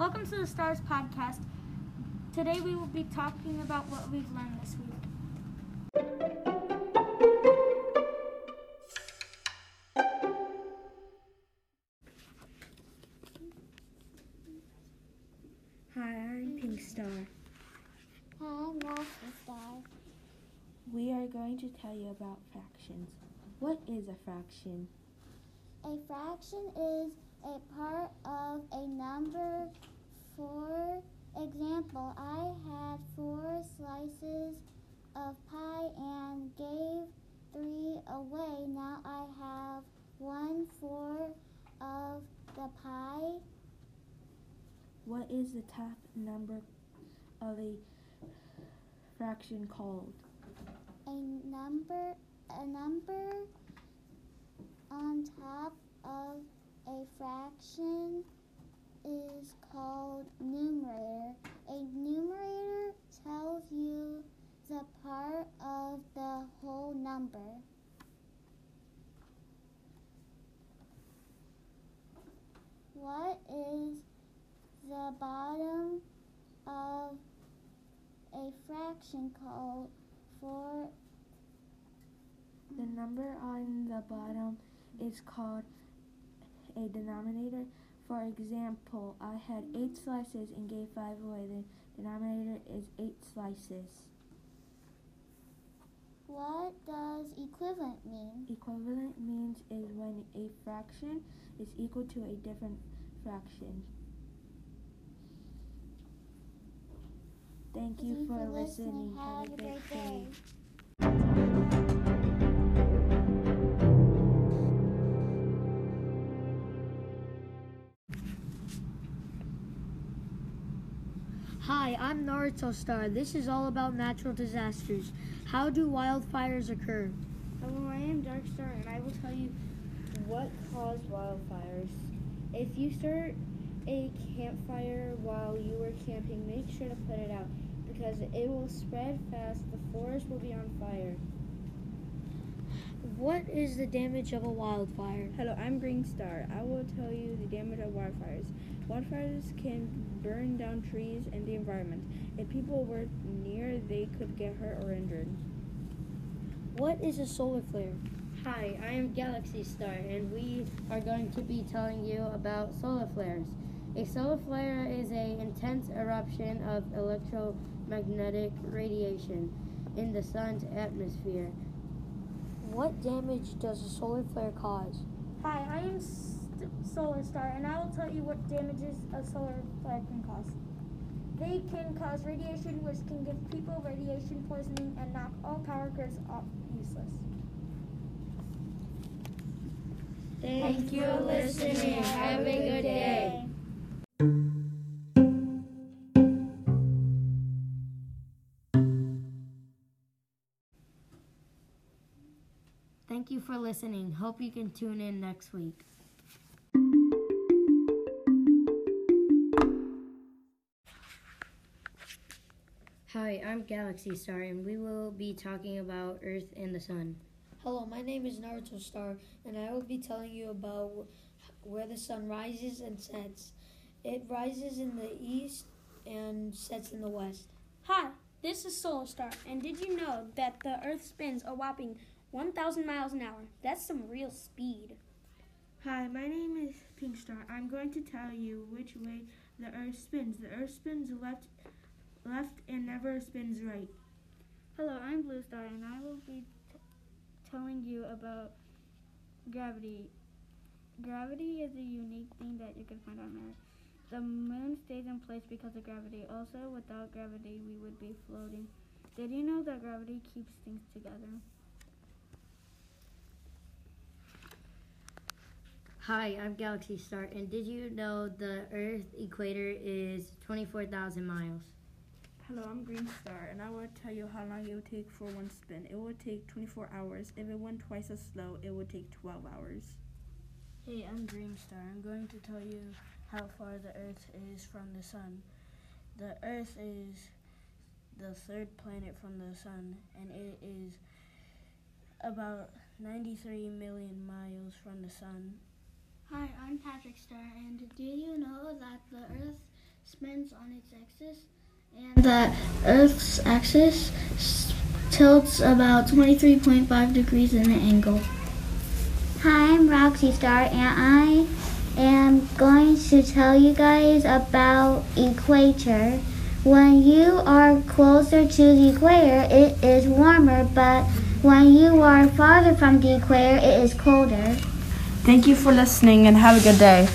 Welcome to the Stars Podcast. Today we will be talking about what we've learned this week. Hi, I'm Pink Star. Hi, I'm Rocky Star. We are going to tell you about fractions. What is a fraction? A fraction is a part of a number. For example, I had four slices of pie and gave three away. Now I have one fourth of the pie. What is the top number of a fraction called? A number, a number on top of a fraction is called numerator. A numerator tells you the part of the whole number. What is the bottom of a fraction called for The number on the bottom is called a denominator. For example, I had eight slices and gave five away. The denominator is eight slices. what does equivalent mean? Equivalent means is when a fraction is equal to a different fraction. Thank you for listening. Have a great day. Hi, I'm Naruto Star. This is all about natural disasters. How do wildfires occur? Hello, I am Dark Star, and I will tell you what caused wildfires. If you start a campfire while you were camping, make sure to put it out because it will spread fast. The forest will be on fire. What is the damage of a wildfire? Hello, I'm Green Star. I will tell you the damage of wildfires. Wildfires can burn down trees and the environment. If people were near, they could get hurt or injured. What is a solar flare? Hi, I am Galaxy Star, and we are going to be telling you about solar flares. A solar flare is an intense eruption of electromagnetic radiation in the sun's atmosphere. What damage does a solar flare cause? Hi, I am St- Solar Star, and I will tell you what damages a solar flare can cause. They can cause radiation, which can give people radiation poisoning and knock all power grids off useless. Thank you for listening. Have a good day. Thank you for listening. Hope you can tune in next week. I'm Galaxy Star, and we will be talking about Earth and the Sun. Hello, my name is Naruto Star, and I will be telling you about where the sun rises and sets. It rises in the east and sets in the west. Hi, this is Solar Star, and did you know that the Earth spins a whopping 1,000 miles an hour? That's some real speed. Hi, my name is Pink Star. I'm going to tell you which way the Earth spins. The Earth spins left, left, and never spins right. Hello, I'm Blue Star, and I will be t- telling you about gravity. Gravity is a unique thing that you can find on Earth. The moon stays in place because of gravity. Also, without gravity, we would be floating. Did you know that gravity keeps things together? Hi, I'm Galaxy Star, and did you know the Earth equator is 24,000 miles? Hello, I'm Green Star, and I will tell you how long it would take for one spin. It would take 24 hours. If it went twice as slow, it would take 12 hours. Hey, I'm Dream Star. I'm going to tell you how far the Earth is from the Sun. The Earth is the third planet from the Sun, and it is about 93 million miles from the Sun. Hi, I'm Patrick Star, and did you know that the Earth spins on its axis, and the Earth's axis tilts about 23.5 degrees in an angle. Hi, I'm Roxy Star, and I am going to tell you guys about equator. When you are closer to the equator, it is warmer, but when you are farther from the equator, it is colder. Thank you for listening and have a good day.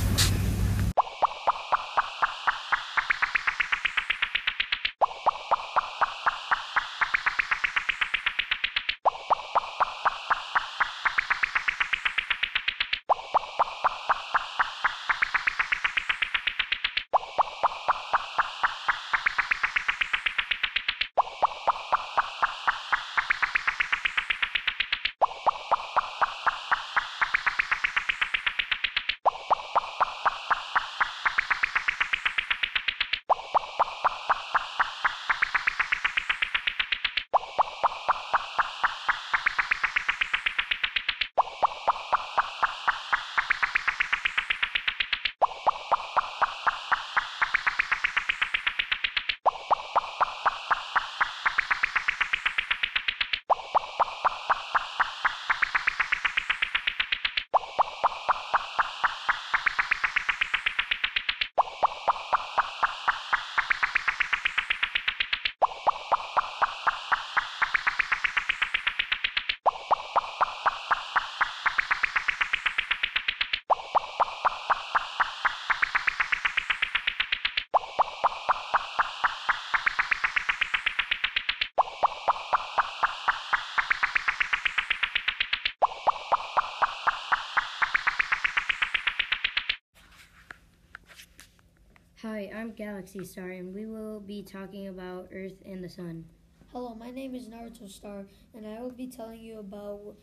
I'm Galaxy Star, and we will be talking about Earth and the Sun. Hello, my name is Naruto Star, and I will be telling you about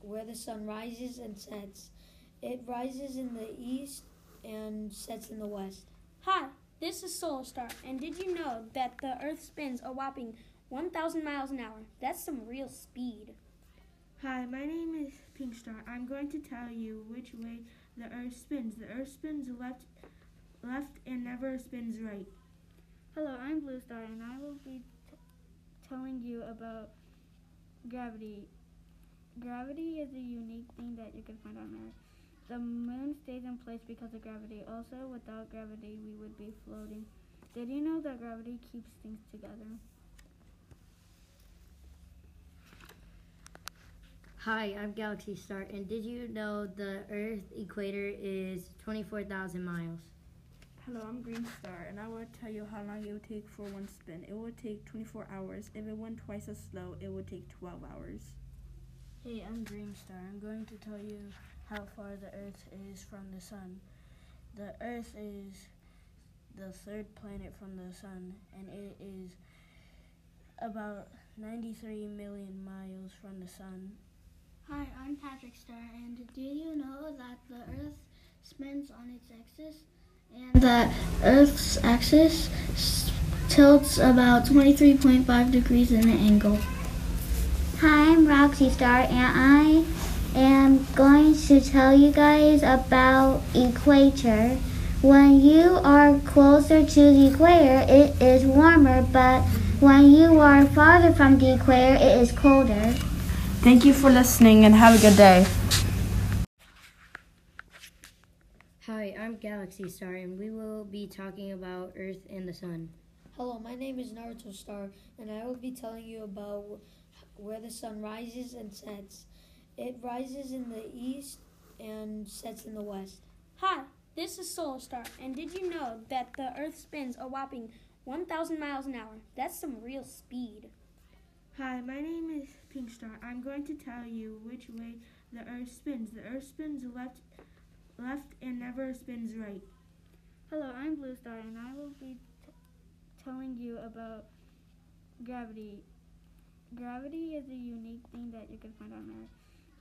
where the sun rises and sets. It rises in the east and sets in the west. Hi, this is Solar Star, and did you know that the Earth spins a whopping 1,000 miles an hour? That's some real speed. Hi, my name is Pink Star. I'm going to tell you which way the Earth spins. The Earth spins left, left, and never spins right. Hello, I'm Blue Star, and I will be t- telling you about gravity. Gravity is a unique thing that you can find on Earth. The moon stays in place because of gravity. Also, without gravity, we would be floating. Did you know that gravity keeps things together? Hi, I'm Galaxy Star, and did you know the Earth equator is 24,000 miles? Hello, I'm Green Star, and I will tell you how long it would take for one spin. It would take 24 hours. If it went twice as slow, it would take 12 hours. Hey, I'm Dream Star. I'm going to tell you how far the Earth is from the Sun. The Earth is the third planet from the Sun, and it is about 93 million miles from the Sun. Hi, I'm Patrick Star, and do you know that the Earth spins on its axis? And the Earth's axis tilts about 23.5 degrees in an angle. Hi, I'm Roxy Star, and I am going to tell you guys about equator. When you are closer to the equator, it is warmer, but when you are farther from the equator, it is colder. Thank you for listening and have a good day. Hi, I'm Galaxy Star, and we will be talking about Earth and the Sun. Hello, my name is Naruto Star, and I will be telling you about where the sun rises and sets. It rises in the east and sets in the west. Hi, this is Solar Star, and did you know that the Earth spins a whopping 1,000 miles an hour? That's some real speed. Hi, my name is Pink Star. I'm going to tell you which way the Earth spins. The Earth spins left, left, and never spins right. Hello, I'm Blue Star, and I will be t- telling you about gravity. Gravity is a unique thing that you can find on Earth.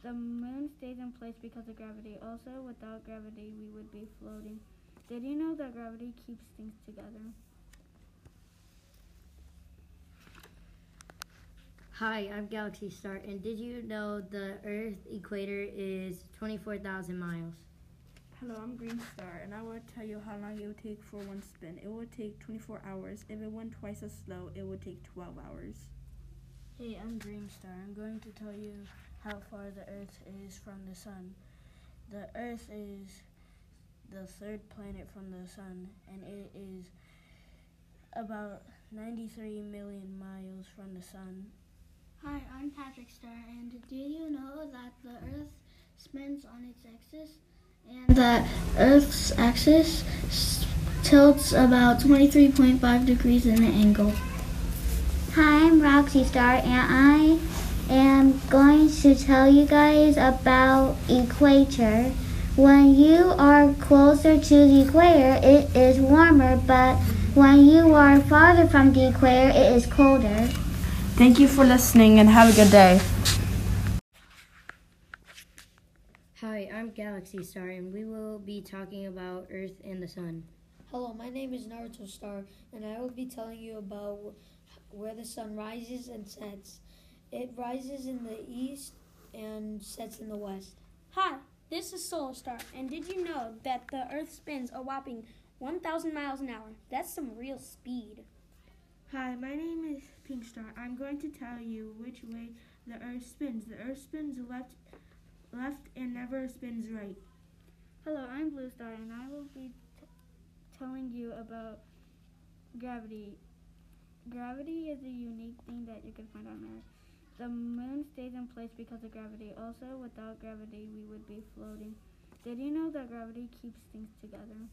The moon stays in place because of gravity. Also, without gravity, we would be floating. Did you know that gravity keeps things together? Hi, I'm Galaxy Star, and did you know the Earth equator is 24,000 miles? Hello, I'm Green Star, and I will tell you how long it will take for one spin. It will take 24 hours. If it went twice as slow, it would take 12 hours. Hey, I'm Green Dreamstar. I'm going to tell you how far the Earth is from the Sun. The Earth is the third planet from the Sun, and it is about 93 million miles from the Sun. Hi, I'm Patrick Star, and do you know that the Earth spins on its axis? And the Earth's axis tilts about 23.5 degrees in an angle. Hi, I'm Roxy Star, and I am going to tell you guys about equator. When you are closer to the equator, it is warmer, but when you are farther from the equator, it is colder. Thank you for listening and have a good day. Hi, I'm Galaxy Star, and we will be talking about Earth and the Sun. Hello, my name is Naruto Star, and I will be telling you about where the sun rises and sets. It rises in the east and sets in the west. Hi, this is Solar Star, and did you know that the Earth spins a whopping 1,000 miles an hour? That's some real speed. Hi, my name is Pink Star. I'm going to tell you which way the Earth spins. The Earth spins left, left, and never spins right. Hello, I'm Blue Star, and I will be t- telling you about gravity. Gravity is a unique thing that you can find on Earth. The moon stays in place because of gravity. Also, without gravity, we would be floating. Did you know that gravity keeps things together?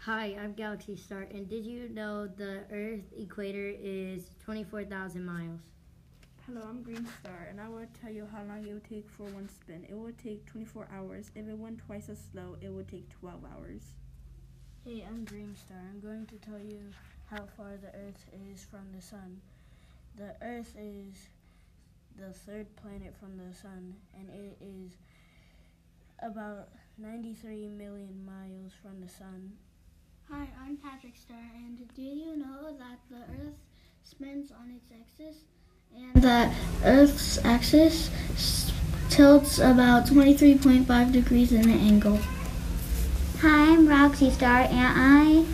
Hi, I'm Galaxy Star, and did you know the Earth equator is 24,000 miles? Hello, I'm Green Star, and I will tell you how long it will take for one spin. It will take 24 hours. If it went twice as slow, it would take 12 hours. Hey, I'm Green Dreamstar. I'm going to tell you how far the Earth is from the Sun. The Earth is the third planet from the Sun, and it is about 93 million miles from the Sun. Hi, I'm Patrick Star, and do you know that the Earth spins on its axis? And the Earth's axis tilts about 23.5 degrees in an angle. Hi, I'm Roxy Star, and I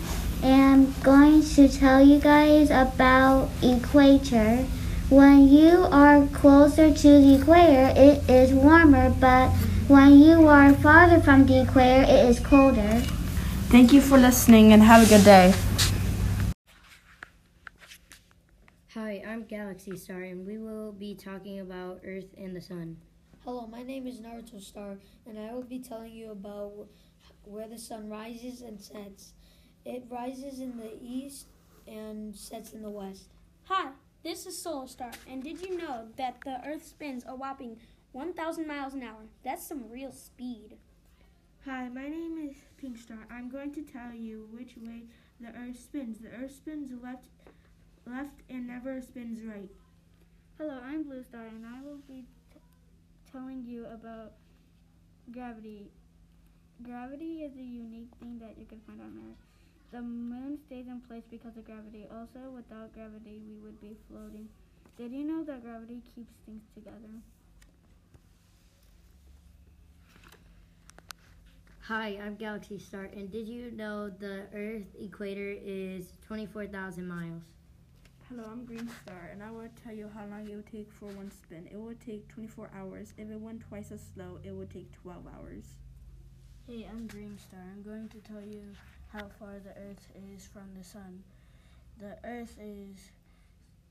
am going to tell you guys about equator. When you are closer to the equator, it is warmer, but when you are farther from the equator, it is colder. Thank you for listening and have a good day. Hi, I'm Galaxy Star, and we will be talking about Earth and the Sun. Hello, my name is Naruto Star, and I will be telling you about where the sun rises and sets. It rises in the east and sets in the west. Hi, this is Solar Star, and did you know that the Earth spins a whopping 1,000 miles an hour? That's some real speed. Hi, my name is Pink Star. I'm going to tell you which way the Earth spins. The Earth spins left, left, and never spins right. Hello, I'm Blue Star, and I will be t- telling you about gravity. Gravity is a unique thing that you can find on Earth. The moon stays in place because of gravity. Also, without gravity, we would be floating. Did you know that gravity keeps things together? Hi, I'm Galaxy Star, and did you know the Earth equator is 24,000 miles? Hello, I'm Green Star, and I will tell you how long it will take for one spin. It will take 24 hours. If it went twice as slow, it would take 12 hours. Hey, I'm Dreamstar. I'm going to tell you how far the Earth is from the Sun. The Earth is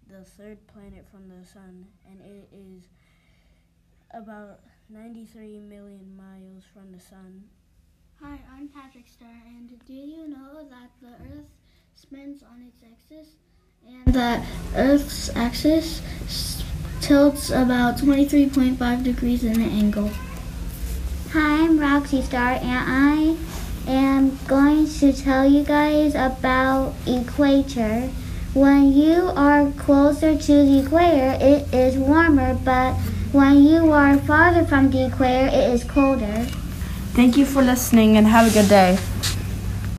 the third planet from the Sun, and it is about 93 million miles from the Sun. Hi, I'm Patrick Star, and do you know that the Earth spins on its axis? And the Earth's axis tilts about 23.5 degrees in an angle. Hi, I'm Roxy Star, and I am going to tell you guys about equator. When you are closer to the equator, it is warmer, but when you are farther from the equator, it is colder. Thank you for listening and have a good day.